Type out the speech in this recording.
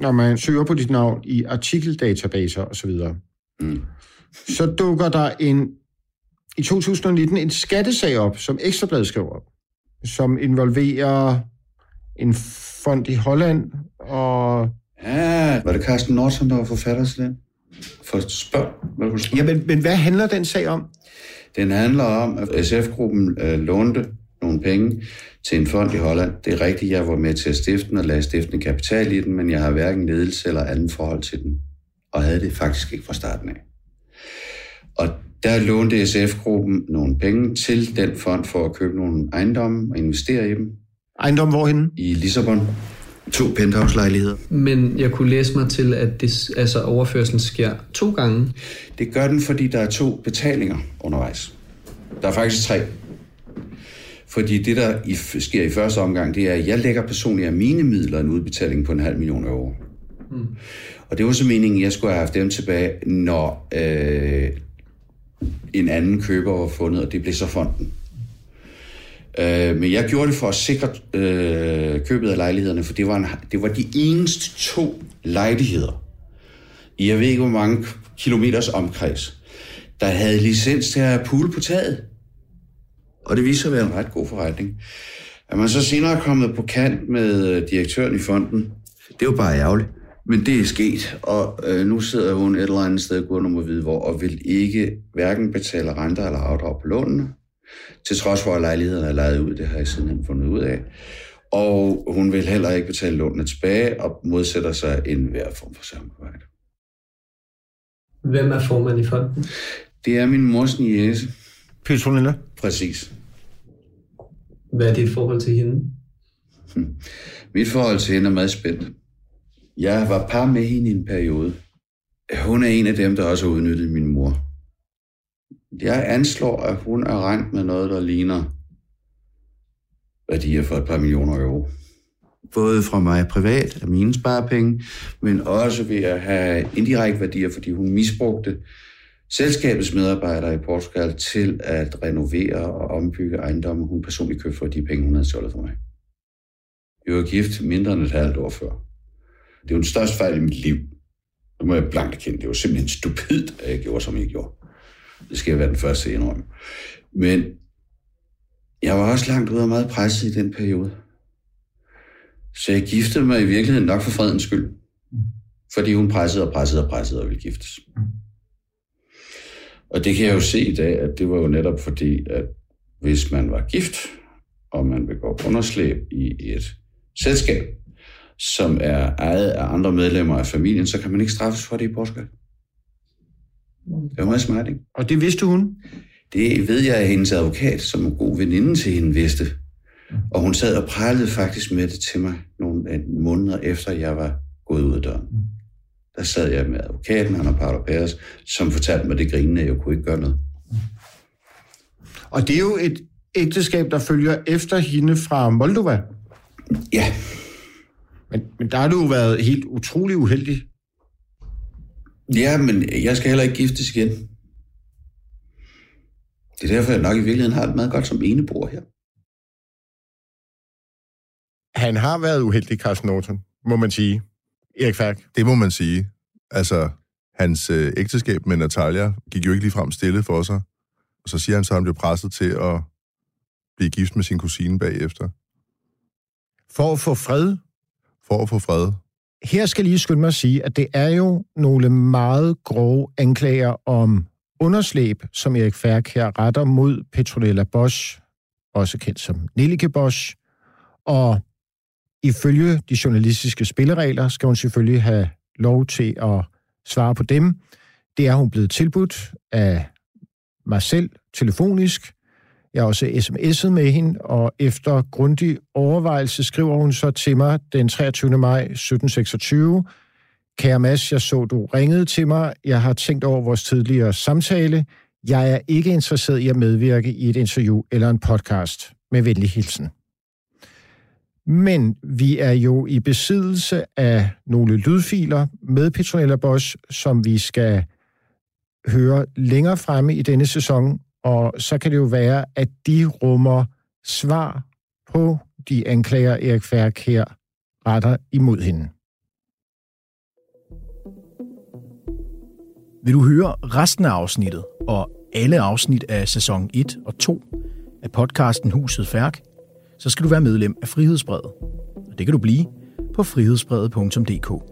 når man søger på dit navn i artikeldatabaser osv., mm. så dukker der en i 2019 en skattesag op, som Ekstrabladet skrev op, som involverer en fond i Holland og... Ja, var det Carsten Nordsen, der var forfatter til den? For spørg, hvad du spørge? Ja, men, men hvad handler den sag om? Den handler om, at SF-gruppen øh, lånte nogle penge til en fond i Holland. Det er rigtigt, jeg var med til at stifte den og lade stifte kapital i den, men jeg har hverken ledelse eller anden forhold til den, og havde det faktisk ikke fra starten af. Og der lånte SF-gruppen nogle penge til den fond for at købe nogle ejendomme og investere i dem. Ejendom hvorhen? I Lissabon. To penthouse-lejligheder. Men jeg kunne læse mig til, at det, altså overførselen sker to gange. Det gør den, fordi der er to betalinger undervejs. Der er faktisk tre. Fordi det, der i, sker i første omgang, det er, at jeg lægger personligt af mine midler en udbetaling på en halv million euro. Mm. Og det var så meningen, at jeg skulle have haft dem tilbage, når øh, en anden køber var fundet, og det blev så fonden. Øh, men jeg gjorde det for at sikre øh, købet af lejlighederne, for det var, en, det var de eneste to lejligheder i jeg ved ikke hvor mange kilometers omkreds, der havde licens til at have pool på taget. Og det viser at være en ret god forretning. At man så senere er kommet på kant med øh, direktøren i fonden, det var bare ærgerligt. Men det er sket, og øh, nu sidder hun et eller andet sted, går nummer vide hvor, og vil ikke hverken betale renter eller afdrag på lånene, til trods for, at lejligheden er lejet ud, det har jeg sidenhen fundet ud af. Og hun vil heller ikke betale lånene tilbage, og modsætter sig en hver form for samarbejde. Hvem er formand i fonden? Det er min mors niese. Petronella? Præcis. Hvad er dit forhold til hende? Mit forhold til hende er meget spændt. Jeg var par med hende i en periode. Hun er en af dem, der også har udnyttet min mor. Jeg anslår, at hun er rent med noget, der ligner værdier for et par millioner euro. Både fra mig privat af mine sparepenge, men også ved at have indirekte værdier, fordi hun misbrugte selskabets medarbejdere i Portugal til at renovere og ombygge ejendomme, hun personligt købte for de penge, hun havde stjålet for mig. Vi var gift mindre end et halvt år før. Det var den største fejl i mit liv. Det må jeg blankt erkende. Det var simpelthen stupidt, at jeg gjorde, som jeg gjorde. Det skal jeg være den første at indrømme. Men jeg var også langt ude og meget presset i den periode. Så jeg giftede mig i virkeligheden nok for fredens skyld. Fordi hun pressede og pressede og pressede og ville giftes. Og det kan jeg jo se i dag, at det var jo netop fordi, at hvis man var gift, og man begår underslæb i et selskab, som er ejet af andre medlemmer af familien, så kan man ikke straffes for det i Portugal. Det er meget smart, ikke? Og det vidste hun? Det ved jeg, at hendes advokat, som en god veninde til hende, vidste. Og hun sad og pralede faktisk med det til mig nogle måneder efter, jeg var gået ud af døren. Der sad jeg med advokaten, han og Paolo Peres, som fortalte mig det grinende, at jeg kunne ikke gøre noget. Og det er jo et ægteskab, der følger efter hende fra Moldova. Ja. Men, men der har du jo været helt utrolig uheldig. Ja, men jeg skal heller ikke giftes igen. Det er derfor, jeg nok i virkeligheden har det meget godt som enebor her. Han har været uheldig, Carsten Norton, må man sige. Erik Færk. Det må man sige. Altså, hans øh, ægteskab med Natalia gik jo ikke lige frem stille for sig. Og så siger han så, at han blev presset til at blive gift med sin kusine bagefter. For at få fred? For at få fred. Her skal lige skynde mig at sige, at det er jo nogle meget grove anklager om underslæb, som Erik Færk her retter mod Petronella Bosch, også kendt som Nelike Bosch. Og ifølge de journalistiske spilleregler skal hun selvfølgelig have lov til at svare på dem. Det er hun blevet tilbudt af mig selv telefonisk. Jeg har også sms'et med hende, og efter grundig overvejelse skriver hun så til mig den 23. maj 1726. Kære Mads, jeg så, du ringede til mig. Jeg har tænkt over vores tidligere samtale. Jeg er ikke interesseret i at medvirke i et interview eller en podcast. Med venlig hilsen. Men vi er jo i besiddelse af nogle lydfiler med Petronella Bosch, som vi skal høre længere fremme i denne sæson, og så kan det jo være, at de rummer svar på de anklager, Erik Færk her retter imod hende. Vil du høre resten af afsnittet og alle afsnit af sæson 1 og 2 af podcasten Huset Færk – så skal du være medlem af Frihedsbrevet. Og det kan du blive på frihedsbrevet.dk.